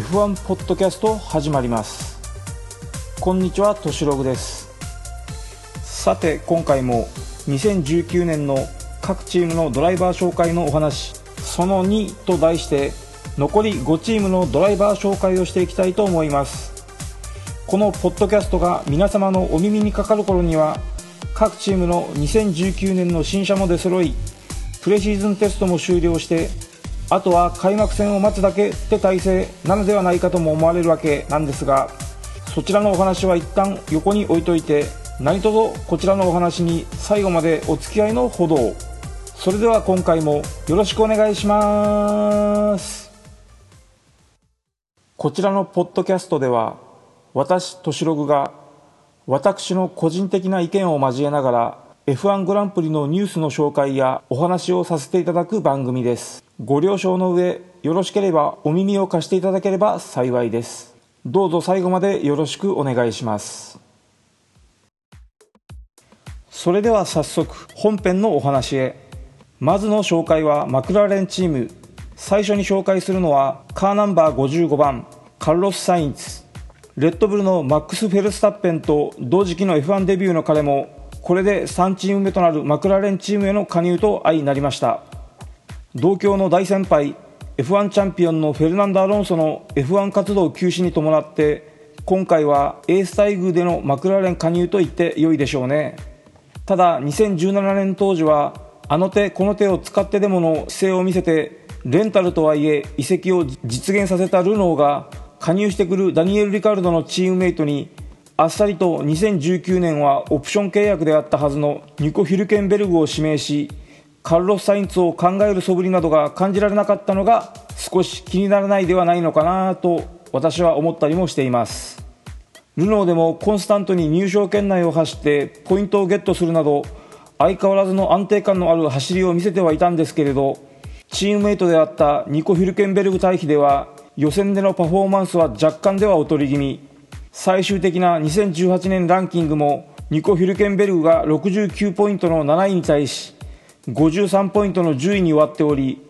F1 ポッドキャスト始まります。こんにちはとしログです。さて今回も2019年の各チームのドライバー紹介のお話その2と題して残り5チームのドライバー紹介をしていきたいと思います。このポッドキャストが皆様のお耳にかかる頃には各チームの2019年の新車も出揃いプレシーズンテストも終了してあとは開幕戦を待つだけって体制なのではないかとも思われるわけなんですがそちらのお話は一旦横に置いといて何卒こちらのお話に最後までお付き合いのほどそれでは今回もよろしくお願いします。こちらのポッドキャストでは私としログが私の個人的な意見を交えながら F1 グランプリのニュースの紹介やお話をさせていただく番組です。ご了承の上よろしければお耳を貸していただければ幸いです。どうぞ最後までよろしくお願いします。それでは早速本編のお話へ。まずの紹介はマクラーレンチーム。最初に紹介するのはカーナンバー55番カルロス・サインツ。レッドブルのマックス・フェルスタッペンと同時期の F1 デビューの彼もこれで3チーム目となるマクラーレンチームへの加入と相なりました。同郷の大先輩 F1 チャンピオンのフェルナンド・アロンソの F1 活動休止に伴って今回はエース待遇でのマクラーレン加入と言って良いでしょうね。ただ2017年当時はあの手この手を使ってでもの姿勢を見せてレンタルとはいえ移籍を実現させたルノーが加入してくるダニエル・リカルドのチームメイトにあっさりと2019年はオプション契約であったはずのニコ・ヒルケンベルグを指名しカルロス・サインツを考える素振りなどが感じられなかったのが少し気にならないではないのかなと私は思ったりもしています。ルノーでもコンスタントに入賞圏内を走ってポイントをゲットするなど相変わらずの安定感のある走りを見せてはいたんですけれどチームメイトであったニコ・ヒルケンベルグ対比では予選でのパフォーマンスは若干では劣り気味。最終的な2018年ランキングもニコ・ヒルケンベルグが69ポイントの7位に対し53ポイントの10位に終わっており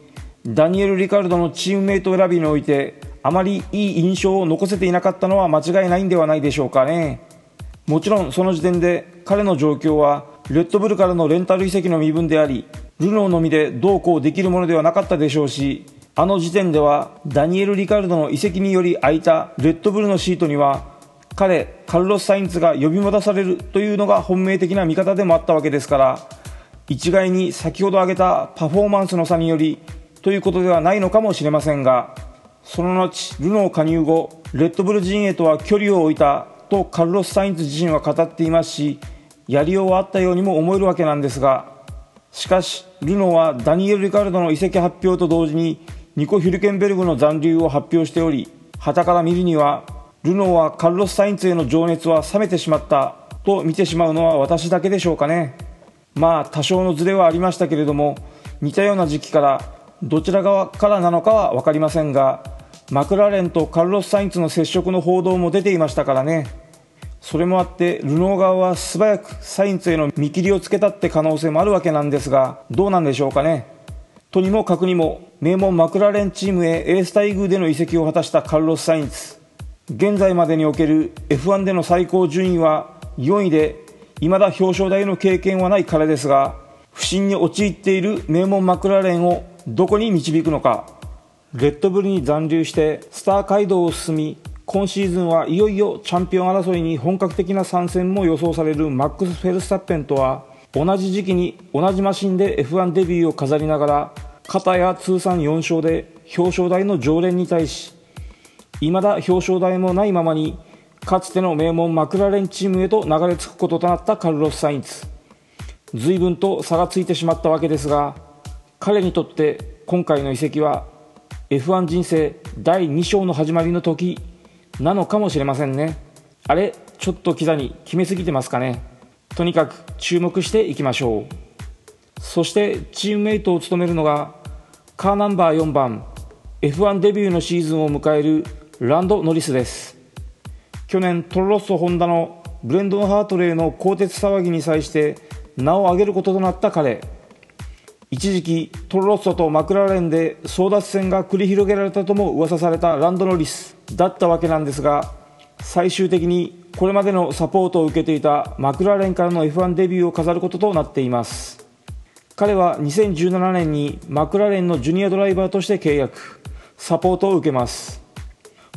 ダニエル・リカルドのチームメイト選びにおいてあまりいい印象を残せていなかったのは間違いないんではないでしょうかね。もちろんその時点で彼の状況はレッドブルからのレンタル移籍の身分でありルノーのみでどうこうできるものではなかったでしょうしあの時点ではダニエル・リカルドの移籍により空いたレッドブルのシートには彼カルロス・サインツが呼び戻されるというのが本命的な見方でもあったわけですから一概に先ほど挙げたパフォーマンスの差によりということではないのかもしれませんがその後ルノー加入後レッドブル陣営とは距離を置いたとカルロス・サインツ自身は語っていますしやりようはあったようにも思えるわけなんですがしかしルノーはダニエル・リカルドの移籍発表と同時にニコ・ヒルケンベルグの残留を発表しており旗から見るにはルノーはカルロス・サインツへの情熱は冷めてしまったと見てしまうのは私だけでしょうかね。まあ多少のズレはありましたけれども似たような時期からどちら側からなのかは分かりませんがマクラーレンとカルロス・サインツの接触の報道も出ていましたからね。それもあってルノー側は素早くサインツへの見切りをつけたって可能性もあるわけなんですがどうなんでしょうかね。とにもかくにも名門マクラーレンチームへエース待遇での移籍を果たしたカルロス・サインツ。現在までにおける F1 での最高順位は4位で未だ表彰台の経験はない彼ですが不振に陥っている名門マクラーレンをどこに導くのか。レッドブルに残留してスター街道を進み今シーズンはいよいよチャンピオン争いに本格的な参戦も予想されるマックス・フェルスタッペンとは同じ時期に同じマシンで F1 デビューを飾りながら片や通算4勝で表彰台の常連に対し未だ表彰台もないままにかつての名門マクラレンチームへと流れ着くこととなったカルロス・サインツ随分と差がついてしまったわけですが彼にとって今回の移籍は F1 人生第2章の始まりの時なのかもしれませんね。あれちょっとキザに決めすぎてますかね。とにかく注目していきましょう。そしてチームメイトを務めるのがカーナンバー4番 F1 デビューのシーズンを迎えるランド・ノリスです。去年トロロッソ・ホンダのブレンドン・ハートレーの鋼鉄騒ぎに際して名を挙げることとなった彼。一時期トロロッソとマクラーレンで争奪戦が繰り広げられたとも噂されたランド・ノリスだったわけなんですが最終的にこれまでのサポートを受けていたマクラーレンからの F1 デビューを飾ることとなっています。彼は2017年にマクラーレンのジュニアドライバーとして契約サポートを受けます。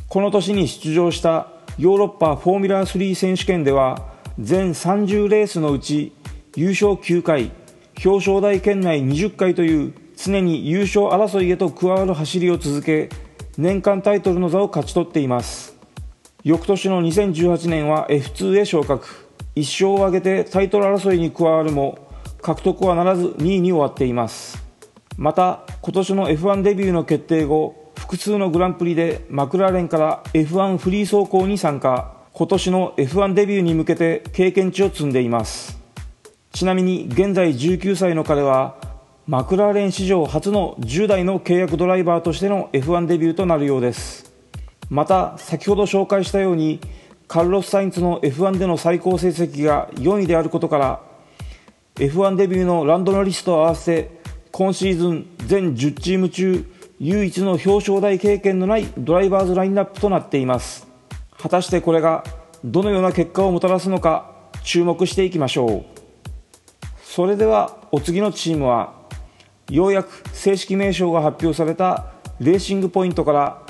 この年に出場したヨーロッパフォーミュラー3選手権では全30レースのうち優勝9回表彰台圏内20回という常に優勝争いへと加わる走りを続け年間タイトルの座を勝ち取っています。翌年の2018年は F2 へ昇格。1勝を挙げてタイトル争いに加わるも獲得はならず2位に終わっています。また今年の F1 デビューの決定後複数のグランプリでマクラーレンから F1 フリー走行に参加。今年の F1 デビューに向けて経験値を積んでいます。ちなみに現在19歳の彼はマクラーレン史上初の10代の契約ドライバーとしての F1 デビューとなるようです。また先ほど紹介したようにカルロス・サインツの F1 での最高成績が4位であることから F1 デビューのランドのリストを合わせ今シーズン全10チーム中唯一の表彰台経験のないドライバーズラインナップとなっています。果たしてこれがどのような結果をもたらすのか注目していきましょう。それではお次のチームはようやく正式名称が発表されたレーシングポイントから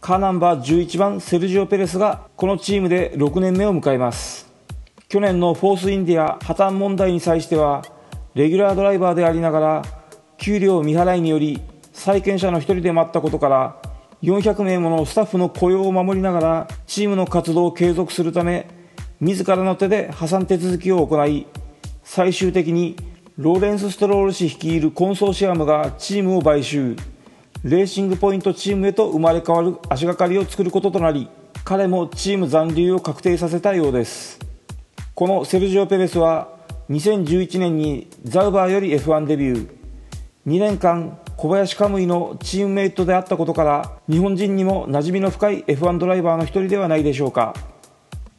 カーナンバー11番セルジオ・ペレスがこのチームで6年目を迎えます。去年のフォースインディア破綻問題に際してはレギュラードライバーでありながら給料未払いにより債権者の一人でもあったことから400名ものスタッフの雇用を守りながらチームの活動を継続するため自らの手で破産手続きを行い最終的にローレンス・ストロール氏率いるコンソーシアムがチームを買収。レーシングポイントチームへと生まれ変わる足がかりを作ることとなり彼もチーム残留を確定させたようです。このセルジオ・ペレスは2011年にザウバーより F1 デビュー。2年間小林カムイのチームメイトであったことから日本人にも馴染みの深い F1 ドライバーの一人ではないでしょうか。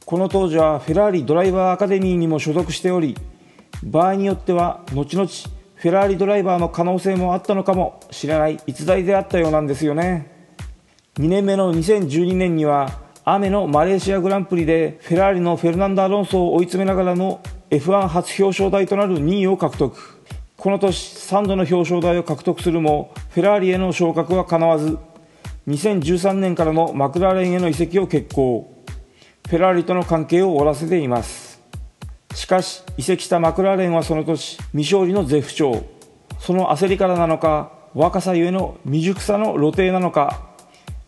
この当時はフェラーリドライバーアカデミーにも所属しており場合によっては後々フェラーリドライバーの可能性もあったのかもしれない逸材であったようなんですよね。2年目の2012年には雨のマレーシアグランプリでフェラーリのフェルナンド・アロンソを追い詰めながらの F1 初表彰台となる2位を獲得。この年3度の表彰台を獲得するもフェラーリへの昇格はかなわず2013年からのマクラーレンへの移籍を決行。フェラーリとの関係を終わらせています。しかし移籍したマクラーレンはその年未勝利の絶不調。その焦りからなのか若さゆえの未熟さの露呈なのか。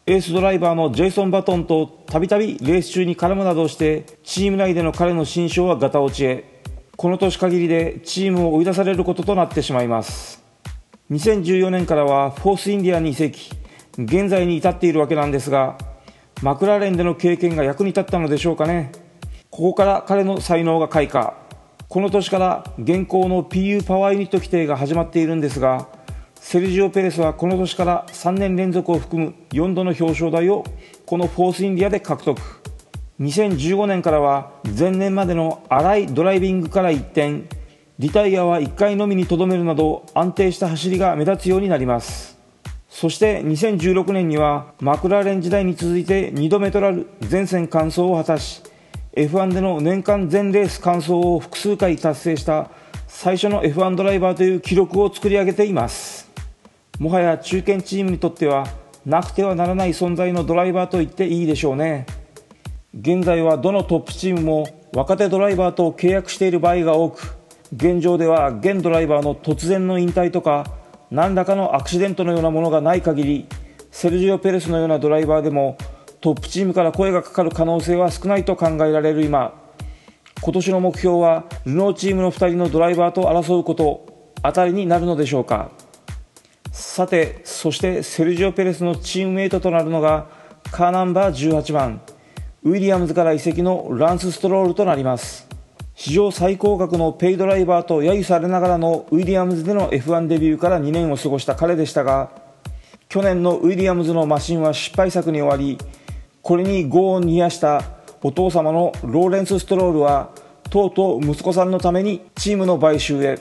エースドライバーのジェイソン・バトンとたびたびレース中に絡むなどしてチーム内での彼の心象はガタ落ちへ。この年限りでチームを追い出されることとなってしまいます。2014年からはフォースインディアに移籍。現在に至っているわけなんですがマクラーレンでの経験が役に立ったのでしょうかね。ここから彼の才能が開花。この年から現行の PU パワーユニット規定が始まっているんですがセルジオ・ペレスはこの年から3年連続を含む4度の表彰台をこのフォースインディアで獲得。2015年からは前年までの荒いドライビングから一転リタイアは1回のみにとどめるなど安定した走りが目立つようになります。そして2016年にはマクラーレン時代に続いて2度目となる全線完走を果たし F1 での年間全レース完走を複数回達成した最初の F1 ドライバーという記録を作り上げています。もはや中堅チームにとってはなくてはならない存在のドライバーと言っていいでしょうね。現在はどのトップチームも若手ドライバーと契約している場合が多く現状では現ドライバーの突然の引退とか何らかのアクシデントのようなものがない限りセルジオ・ペレスのようなドライバーでもトップチームから声がかかる可能性は少ないと考えられる今。今年の目標はルノーチームの2人のドライバーと争うことあたりになるのでしょうか。さてそしてセルジオ・ペレスのチームメイトとなるのがカーナンバー18番。ウィリアムズから移籍のランス・ストロールとなります。史上最高額のペイドライバーと揶揄されながらのウィリアムズでの F1 デビューから2年を過ごした彼でしたが去年のウィリアムズのマシンは失敗作に終わりこれに業を煮やしたお父様のローレンス・ストロールはとうとう息子さんのためにチームの買収へ。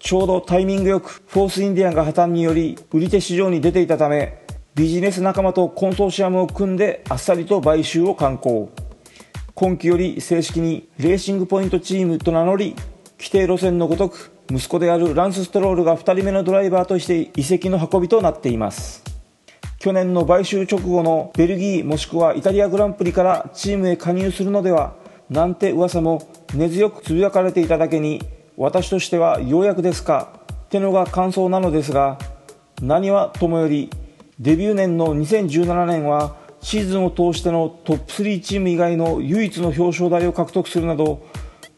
ちょうどタイミングよくフォースインディアンが破綻により売り手市場に出ていたためビジネス仲間とコンソーシアムを組んであっさりと買収を敢行。今季より正式にレーシングポイントチームと名乗り規定路線のごとく息子であるランス・ストロールが2人目のドライバーとして移籍の運びとなっています。去年の買収直後のベルギーもしくはイタリアグランプリからチームへ加入するのではなんて噂も根強くつぶやかれていただけに私としてはようやくですか？ってのが感想なのですが何はともよりデビュー年の2017年はシーズンを通してのトップ3チーム以外の唯一の表彰台を獲得するなど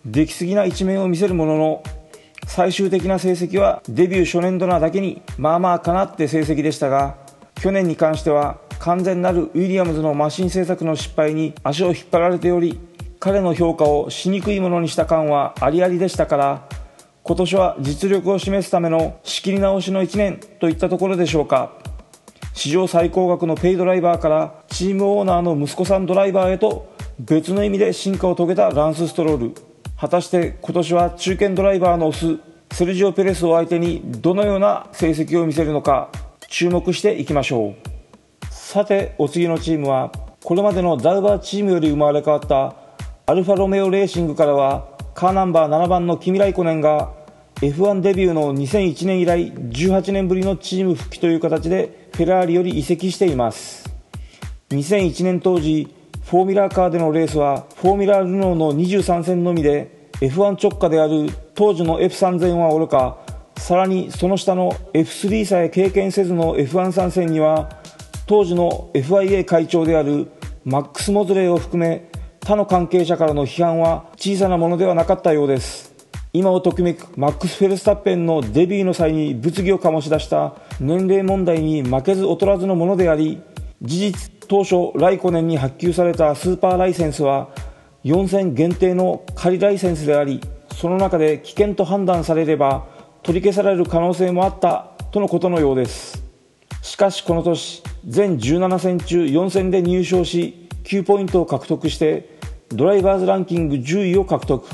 出来すぎな一面を見せるものの最終的な成績はデビュー初年度なだけにまあまあかなって成績でしたが去年に関しては完全なるウィリアムズのマシン製作の失敗に足を引っ張られており彼の評価をしにくいものにした感はありありでしたから今年は実力を示すための仕切り直しの1年といったところでしょうか。史上最高額のペイドライバーからチームオーナーの息子さんドライバーへと別の意味で進化を遂げたランス・ストロール。果たして今年は中堅ドライバーのオスセルジオ・ペレスを相手にどのような成績を見せるのか注目していきましょう。さてお次のチームはこれまでのダウバーチームより生まれ変わったアルファロメオレーシングからはカーナンバー7番のキミライコネンが F1 デビューの2001年以来18年ぶりのチーム復帰という形でフェラーリより移籍しています。2001年当時フォーミュラーカーでのレースはフォーミュラールノーの23戦のみで F1 直下である当時の F3000 はおろかさらにその下の F3 さえ経験せずの F1 参戦には当時の FIA 会長であるマックス・モズレーを含め他の関係者からの批判は小さなものではなかったようです。今をときめくマックス・フェルスタッペンのデビューの際に物議を醸し出した年齢問題に負けず劣らずのものであり事実当初ライコネンに発給されたスーパーライセンスは4000限定の仮ライセンスでありその中で危険と判断されれば取り消される可能性もあったとのことのようです。しかしこの年全17戦中4戦で入賞し9ポイントを獲得してドライバーズランキング10位を獲得。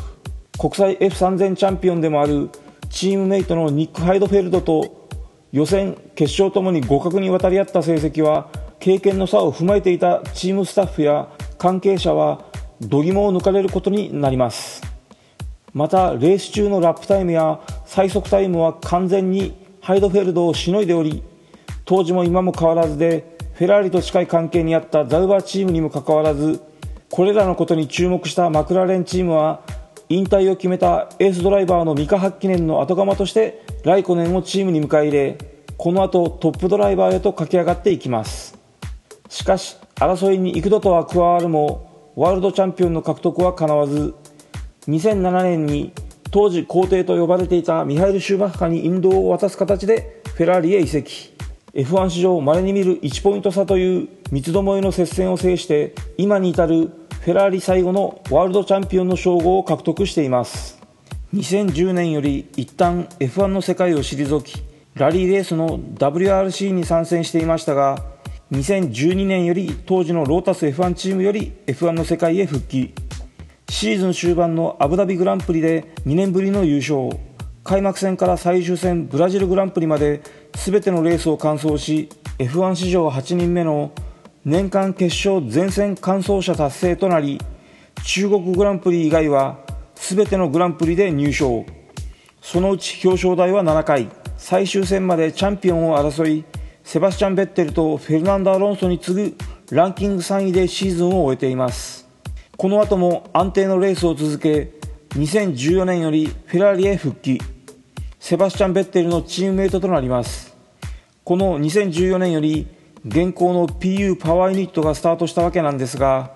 国際 F3000 チャンピオンでもあるチームメイトのニック・ハイドフェルドと予選決勝ともに互角に渡り合った成績は経験の差を踏まえていたチームスタッフや関係者は度肝を抜かれることになります。またレース中のラップタイムや最速タイムは完全にハイドフェルドをしのいでおり当時も今も変わらずでフェラーリと近い関係にあったザウバーチームにもかかわらずこれらのことに注目したマクラーレンチームは引退を決めたエースドライバーのミカ・ハッキネンの後釜としてライコネンをチームに迎え入れこの後トップドライバーへと駆け上がっていきます。しかし争いに幾度とは加わるもワールドチャンピオンの獲得はかなわず2007年に当時皇帝と呼ばれていたミハイル・シューマッハに引導を渡す形でフェラーリへ移籍。F1 史上稀に見る1ポイント差という三つどもえの接戦を制して今に至るフェラーリ最後のワールドチャンピオンの称号を獲得しています。2010年より一旦 F1 の世界を退きラリーレースの WRC に参戦していましたが2012年より当時のロータス F1 チームより F1 の世界へ復帰。シーズン終盤のアブダビグランプリで2年ぶりの優勝。開幕戦から最終戦ブラジルグランプリまで全てのレースを完走し F1 史上8人目の年間決勝全戦完走者達成となり中国グランプリ以外は全てのグランプリで入賞。そのうち表彰台は7回。最終戦までチャンピオンを争いセバスチャン・ベッテルとフェルナンド・アロンソに次ぐランキング3位でシーズンを終えています。この後も安定のレースを続け2014年よりフェラーリへ復帰。セバスチャン・ベッテルのチームメイトとなります。この2014年より現行の PU パワーユニットがスタートしたわけなんですが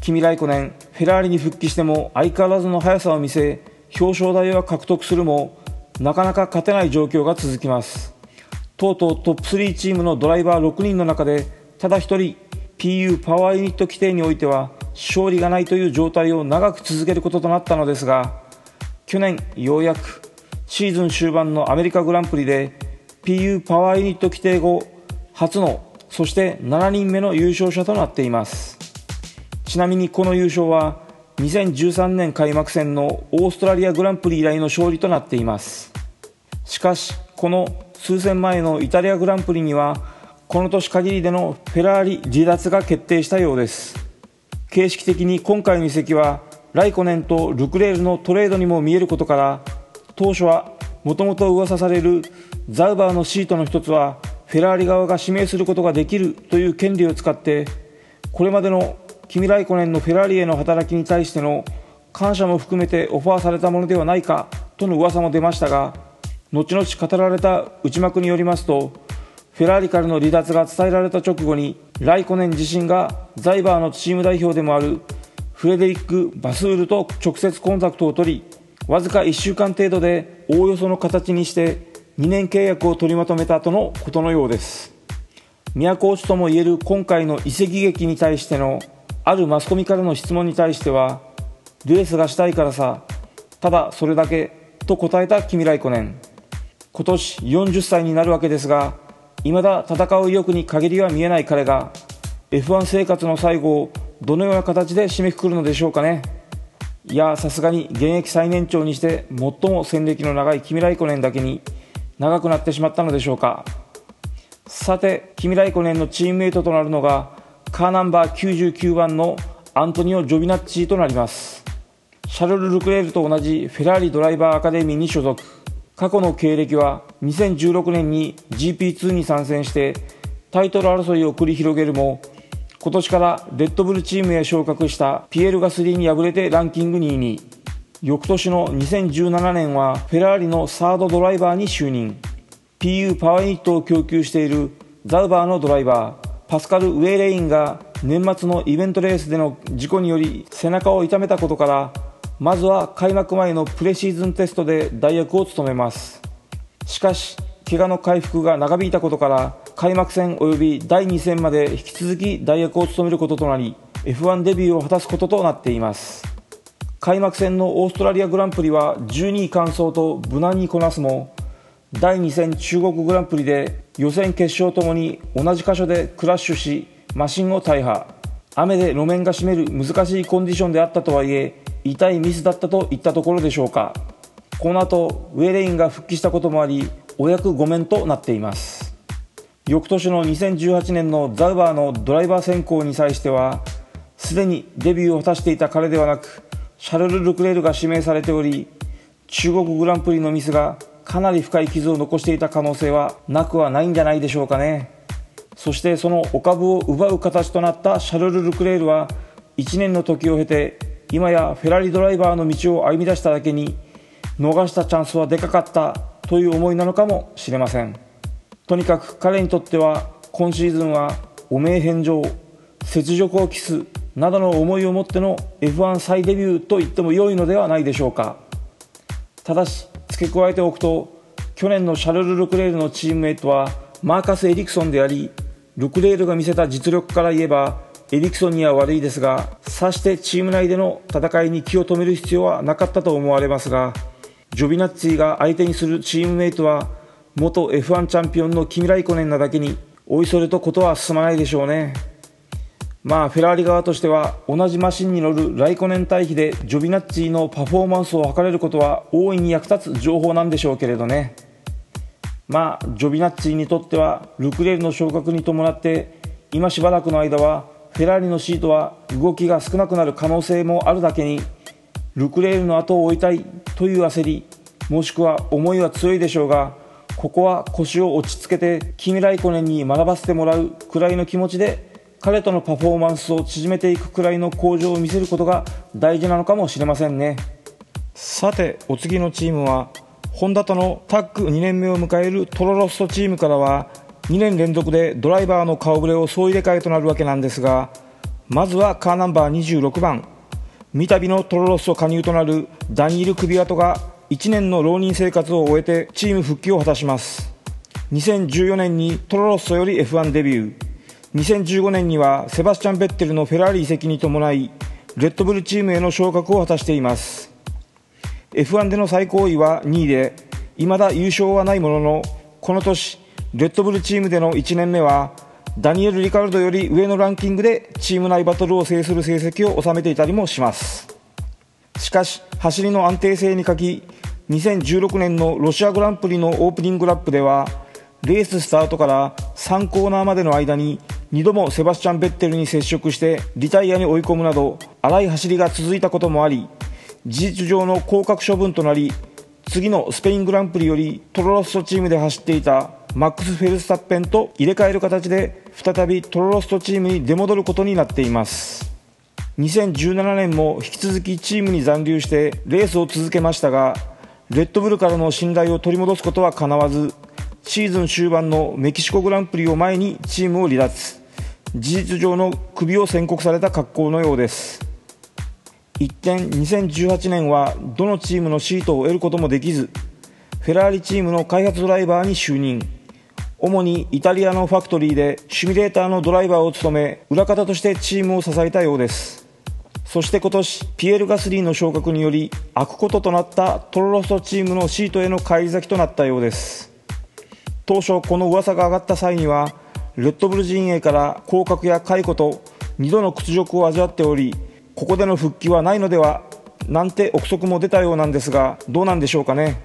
キミ・ライコネンフェラーリに復帰しても相変わらずの速さを見せ表彰台は獲得するもなかなか勝てない状況が続きます。とうとうトップ3チームのドライバー6人の中でただ1人 PU パワーユニット規定においては勝利がないという状態を長く続けることとなったのですが去年ようやくシーズン終盤のアメリカグランプリで PU パワーユニット規定後初のそして7人目の優勝者となっています。ちなみにこの優勝は2013年開幕戦のオーストラリアグランプリ以来の勝利となっています。しかしこの数戦前のイタリアグランプリにはこの年限りでのフェラーリ離脱が決定したようです。形式的に今回の移籍はライコネンとルクレールのトレードにも見えることから当初はもともと噂されるザウバーのシートの一つはフェラーリ側が指名することができるという権利を使ってこれまでのキミ・ライコネンのフェラーリへの働きに対しての感謝も含めてオファーされたものではないかとの噂も出ましたが後々語られた内幕によりますとフェラーリからの離脱が伝えられた直後にライコネン自身がザイバーのチーム代表でもあるフレデリック・バスールと直接コンタクトを取りわずか1週間程度でおおよその形にして2年契約を取りまとめたとのことのようです。宮古内ともいえる今回の移籍劇に対してのあるマスコミからの質問に対してはレースがしたいからさただそれだけと答えたキミライコネン今年40歳になるわけですが未だ戦う意欲に限りは見えない彼が F1 生活の最後をどのような形で締めくくるのでしょうかね。いやさすがに現役最年長にして最も戦歴の長いキミライコネンだけに長くなってしまったのでしょうか。さてキミライコネンのチームメイトとなるのがカーナンバー99番のアントニオ・ジョビナッチとなります。シャルル・ルクレールと同じフェラーリドライバーアカデミーに所属。過去の経歴は2016年に GP2 に参戦してタイトル争いを繰り広げるも今年からレッドブルチームへ昇格したピエール・ガスリーに敗れてランキング2位に。翌年の2017年はフェラーリのサードドライバーに就任。PU パワーユニットを供給しているザウバーのドライバーパスカル・ウェイレインが年末のイベントレースでの事故により背中を痛めたことからまずは開幕前のプレシーズンテストで代役を務めます。しかし怪我の回復が長引いたことから開幕戦及び第2戦まで引き続き代役を務めることとなり F1 デビューを果たすこととなっています。開幕戦のオーストラリアグランプリは12位完走と無難にこなすも第2戦中国グランプリで予選決勝ともに同じ箇所でクラッシュしマシンを大破。雨で路面が湿る難しいコンディションであったとはいえ痛いミスだったといったところでしょうか。この後ウェレインが復帰したこともありお役御免となっています。翌年の2018年のザウバーのドライバー選考に際してはすでにデビューを果たしていた彼ではなくシャルル・ルクレールが指名されており中国グランプリのミスがかなり深い傷を残していた可能性はなくはないんじゃないでしょうかね。そしてそのお株を奪う形となったシャルル・ルクレールは1年の時を経て今やフェラリドライバーの道を歩み出しただけに逃したチャンスはでかかったという思いなのかもしれません。とにかく彼にとっては今シーズンは汚名返上雪辱を期すなどの思いを持っての F1 再デビューと言っても良いのではないでしょうか。ただし付け加えておくと去年のシャルル・ルクレールのチームメイトはマーカス・エリクソンでありルクレールが見せた実力から言えばエリクソンには悪いですがさしてチーム内での戦いに気を止める必要はなかったと思われますがジョビナッツィが相手にするチームメイトは元 F1 チャンピオンのキミライコネンなだけにおいそれとことは進まないでしょうね。まあフェラーリ側としては同じマシンに乗るライコネン対比でジョビナッツィのパフォーマンスを測れることは大いに役立つ情報なんでしょうけれどね。まあジョビナッツィにとってはルクレールの昇格に伴って今しばらくの間はフェラーリのシートは動きが少なくなる可能性もあるだけにルクレールの後を追いたいという焦りもしくは思いは強いでしょうがここは腰を落ち着けてキミ・ライコネンに学ばせてもらうくらいの気持ちで彼とのパフォーマンスを縮めていくくらいの向上を見せることが大事なのかもしれませんね。さてお次のチームはホンダとのタッグ2年目を迎えるトロロストチームからは2年連続でドライバーの顔ぶれを総入れ替えとなるわけなんですがまずはカーナンバー26番。三度のトロロスト加入となるダニール・クビアトが1年の浪人生活を終えてチーム復帰を果たします。2014年にトロロストより F1 デビュー。2015年にはセバスチャン・ベッテルのフェラーリ移籍に伴いレッドブルチームへの昇格を果たしています。F1 での最高位は2位で未だ優勝はないもののこの年レッドブルチームでの1年目はダニエル・リカルドより上のランキングでチーム内バトルを制する成績を収めていたりもします。しかし走りの安定性に欠き2016年のロシアグランプリのオープニングラップではレーススタートから3コーナーまでの間に2度もセバスチャン・ベッテルに接触してリタイアに追い込むなど荒い走りが続いたこともあり事実上の降格処分となり次のスペイングランプリよりトロロッソチームで走っていたマックス・フェルスタッペンと入れ替える形で再びトロロッソチームに出戻ることになっています。2017年も引き続きチームに残留してレースを続けましたがレッドブルからの信頼を取り戻すことはかなわずシーズン終盤のメキシコグランプリを前にチームを離脱。事実上のクビを宣告された格好のようです。一転2018年はどのチームのシートを得ることもできずフェラーリチームの開発ドライバーに就任。主にイタリアのファクトリーでシミュレーターのドライバーを務め裏方としてチームを支えたようです。そして今年ピエール・ガスリーの昇格により開くこととなったトロロソチームのシートへの返り咲きとなったようです。当初この噂が上がった際にはレッドブル陣営から降格や解雇と2度の屈辱を味わっておりここでの復帰はないのではなんて憶測も出たようなんですがどうなんでしょうかね。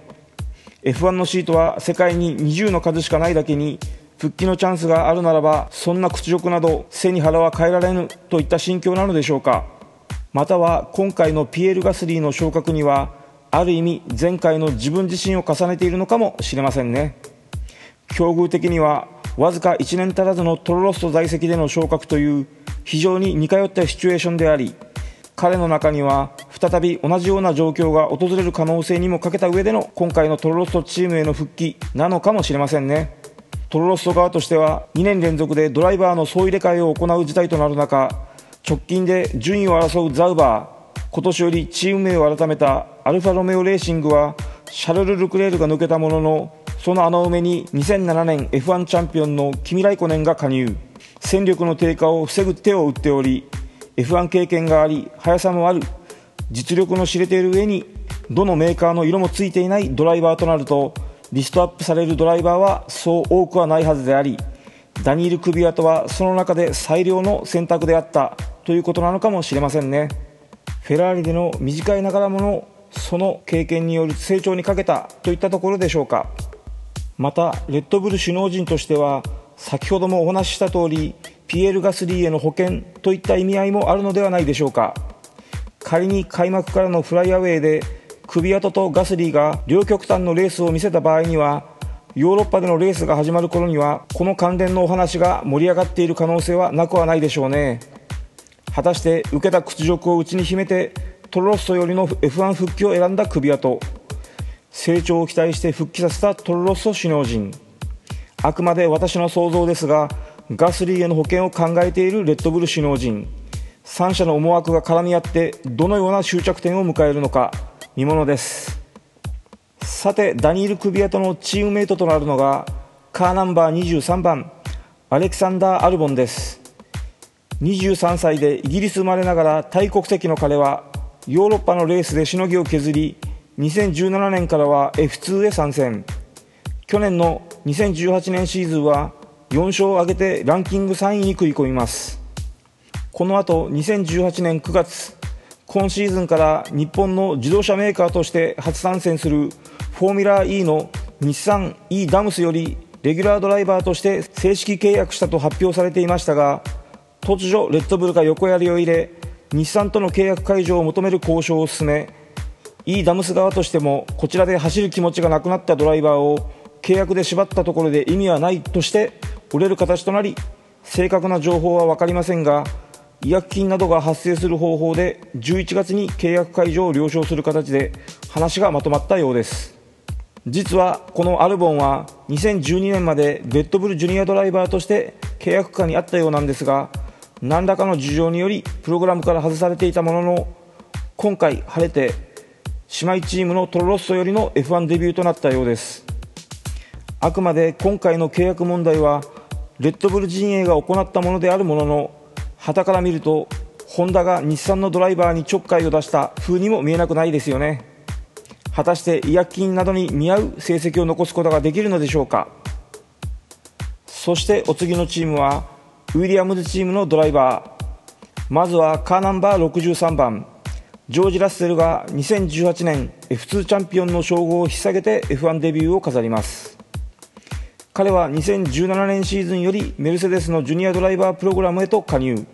F1 のシートは世界に20の数しかないだけに復帰のチャンスがあるならばそんな屈辱など背に腹は変えられぬといった心境なのでしょうか。または今回のピエール・ガスリーの昇格にはある意味前回の自分自身を重ねているのかもしれませんね。境遇的にはわずか1年足らずのトロロスト在籍での昇格という非常に似通ったシチュエーションであり彼の中には再び同じような状況が訪れる可能性にもかけた上での今回のトロロストチームへの復帰なのかもしれませんね。トロロスト側としては2年連続でドライバーの総入れ替えを行う事態となる中直近で順位を争うザウバー今年よりチーム名を改めたアルファロメオレーシングはシャルル・ルクレールが抜けたもののその穴埋めに2007年 F1 チャンピオンのキミ・ライコネンが加入。戦力の低下を防ぐ手を打っており F1 経験があり速さもある。実力の知れている上にどのメーカーの色もついていないドライバーとなるとリストアップされるドライバーはそう多くはないはずでありダニール・クビアトはその中で最良の選択であった。ということなのかもしれませんね。フェラーリでの短いながらものその経験による成長にかけたといったところでしょうか。またレッドブル首脳陣としては先ほどもお話しした通りピエール・ガスリーへの保険といった意味合いもあるのではないでしょうか。仮に開幕からのフライアウェイで首跡とガスリーが両極端のレースを見せた場合にはヨーロッパでのレースが始まる頃にはこの関連のお話が盛り上がっている可能性はなくはないでしょうね。果たして受けた屈辱を内に秘めてトロロッソよりの F1 復帰を選んだ首跡成長を期待して復帰させたトロロッソ首脳陣。あくまで私の想像ですがガスリーへの保険を考えているレッドブル首脳陣。3社の思惑が絡み合ってどのような終着点を迎えるのか見ものです。さてダニール・クビアとのチームメイトとなるのがカーナンバー23番アレクサンダー・アルボンです。23歳でイギリス生まれながらタイ国籍の彼はヨーロッパのレースでしのぎを削り2017年からは F2 へ参戦去年の2018年シーズンは4勝を挙げてランキング3位に食い込みます。この後2018年9月今シーズンから日本の自動車メーカーとして初参戦するフォーミュラー E の日産 E ダムスよりレギュラードライバーとして正式契約したと発表されていましたが突如レッドブルが横やりを入れ日産との契約解除を求める交渉を進め E ダムス側としてもこちらで走る気持ちがなくなったドライバーを契約で縛ったところで意味はないとして売れる形となり正確な情報は分かりませんが違約金などが発生する方法で11月に契約解除を了承する形で話がまとまったようです。実はこのアルボンは2012年までレッドブルジュニアドライバーとして契約下にあったようなんですが何らかの事情によりプログラムから外されていたものの今回晴れて姉妹チームのトロロッソよりの F1 デビューとなったようです。あくまで今回の契約問題はレッドブル陣営が行ったものであるものの旗から見るとホンダが日産のドライバーにちょっかいを出した風にも見えなくないですよね。果たして違約金などに見合う成績を残すことができるのでしょうか。そしてお次のチームはウィリアムズチームのドライバー。まずはカーナンバー63番。ジョージ・ラッセルが2018年 F2 チャンピオンの称号を引っ提げて F1 デビューを飾ります。彼は2017年シーズンよりメルセデスのジュニアドライバープログラムへと加入。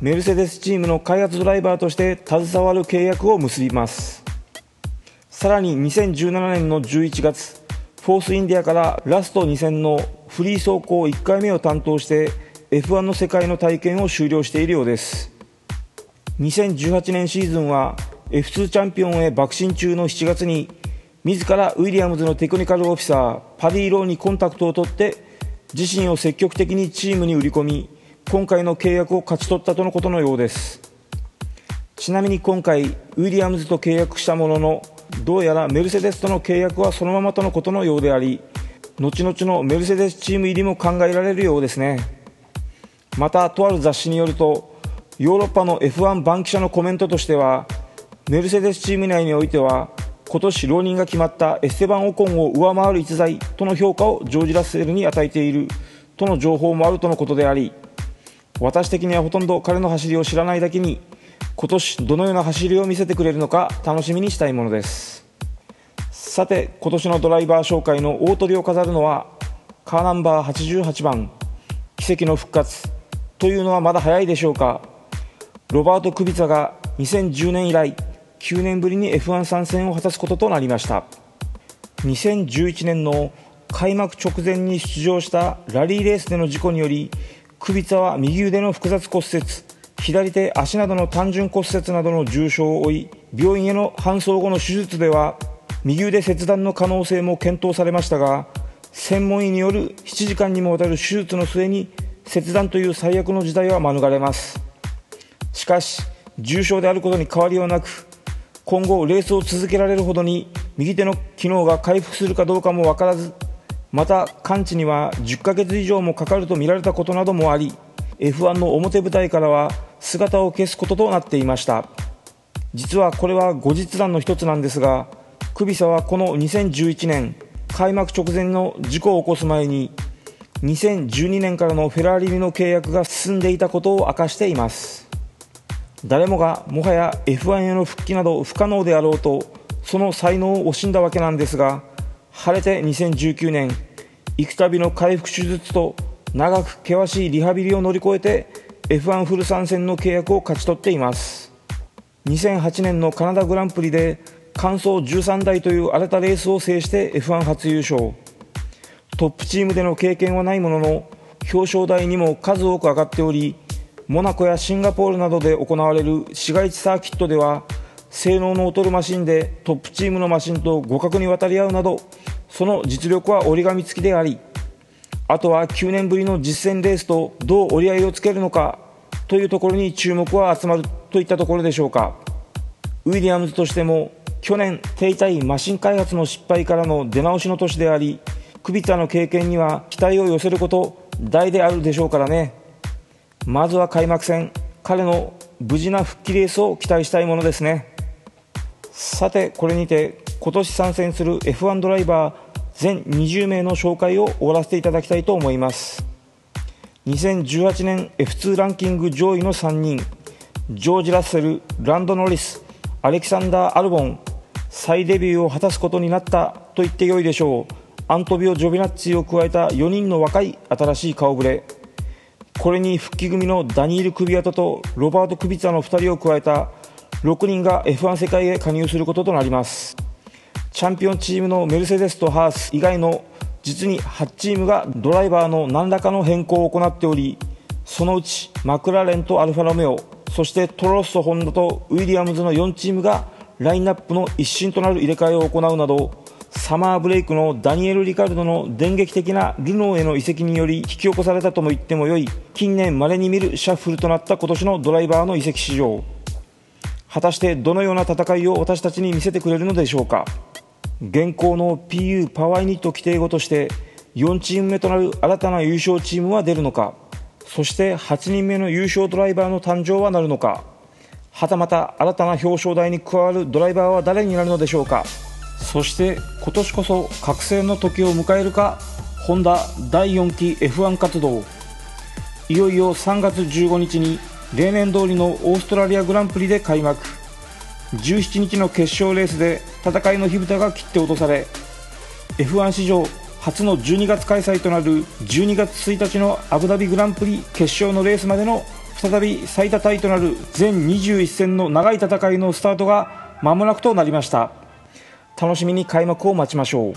メルセデスチームの開発ドライバーとして携わる契約を結びます。さらに2017年の11月フォースインディアからラスト2戦のフリー走行1回目を担当して F1 の世界の体験を終了しているようです。2018年シーズンは F2 チャンピオンへ爆心中の7月に自らウィリアムズのテクニカルオフィサーパディ・ローにコンタクトを取って自身を積極的にチームに売り込み今回の契約を勝ち取ったとのことのようです。ちなみに今回ウィリアムズと契約したもののどうやらメルセデスとの契約はそのままとのことのようであり後々のメルセデスチーム入りも考えられるようですね。またとある雑誌によるとヨーロッパの F1 番記者のコメントとしてはメルセデスチーム内においては今年浪人が決まったエステバン・オコンを上回る逸材との評価をジョージ・ラッセルに与えているとの情報もあるとのことであり私的にはほとんど彼の走りを知らないだけに今年どのような走りを見せてくれるのか楽しみにしたいものです。さて今年のドライバー紹介の大トリを飾るのはカーナンバー88番奇跡の復活というのはまだ早いでしょうか。ロバート・クビツァが2010年以来9年ぶりに F1 参戦を果たすこととなりました。2011年の開幕直前に出場したラリーレースでの事故によりクビツァは右腕の複雑骨折左手足などの単純骨折などの重傷を負い病院への搬送後の手術では右腕切断の可能性も検討されましたが専門医による7時間にもわたる手術の末に切断という最悪の事態は免れます。しかし重傷であることに変わりはなく今後レースを続けられるほどに右手の機能が回復するかどうかも分からずまた完治には10ヶ月以上もかかると見られたことなどもあり F1 の表舞台からは姿を消すこととなっていました。実はこれは後日談の一つなんですがクビサはこの2011年開幕直前の事故を起こす前に2012年からのフェラーリの契約が進んでいたことを明かしています。誰もがもはや F1 への復帰など不可能であろうとその才能を惜しんだわけなんですが晴れて2019年幾度の回復手術と長く険しいリハビリを乗り越えて F1 フル参戦の契約を勝ち取っています。2008年のカナダグランプリで完走13台という荒れたレースを制して F1 初優勝。トップチームでの経験はないものの表彰台にも数多く上がっておりモナコやシンガポールなどで行われる市街地サーキットでは性能の劣るマシンでトップチームのマシンと互角に渡り合うなどその実力は折り紙付きでありあとは9年ぶりの実戦レースとどう折り合いをつけるのかというところに注目は集まるといったところでしょうか。ウィリアムズとしても去年停滞マシン開発の失敗からの出直しの年でありクビタの経験には期待を寄せること大であるでしょうからね。まずは開幕戦彼の無事な復帰レースを期待したいものですね。さてこれにて今年参戦する F1 ドライバー全20名の紹介を終わらせていただきたいと思います。2018年 F2 ランキング上位の3人ジョージ・ラッセルランド・ノリスアレキサンダー・アルボン再デビューを果たすことになったと言ってよいでしょう。アントビオ・ジョビナッツィを加えた4人の若い新しい顔ぶれ。これに復帰組のダニール・クビアトとロバート・クビツァの2人を加えた6人が F1 世界へ加入することとなります。チャンピオンチームのメルセデスとハース以外の実に8チームがドライバーの何らかの変更を行っておりそのうちマクラーレンとアルファロメオそしてトロロッソホンダとウィリアムズの4チームがラインナップの一新となる入れ替えを行うなどサマーブレイクのダニエル・リカルドの電撃的なルノーへの移籍により引き起こされたとも言ってもよい近年稀に見るシャッフルとなった今年のドライバーの移籍市場果たしてどのような戦いを私たちに見せてくれるのでしょうか。現行の PU パワーユニット規定後として4チーム目となる新たな優勝チームは出るのか。そして8人目の優勝ドライバーの誕生はなるのか。はたまた新たな表彰台に加わるドライバーは誰になるのでしょうか。そして今年こそ覚醒の時を迎えるかホンダ第4期 F1 活動いよいよ3月15日に例年通りのオーストラリアグランプリで開幕17日の決勝レースで戦いの火蓋が切って落とされ F1 史上初の12月開催となる12月1日のアブダビグランプリ決勝のレースまでの再び最多タイとなる全21戦の長い戦いのスタートが間もなくとなりました。楽しみに開幕を待ちましょう。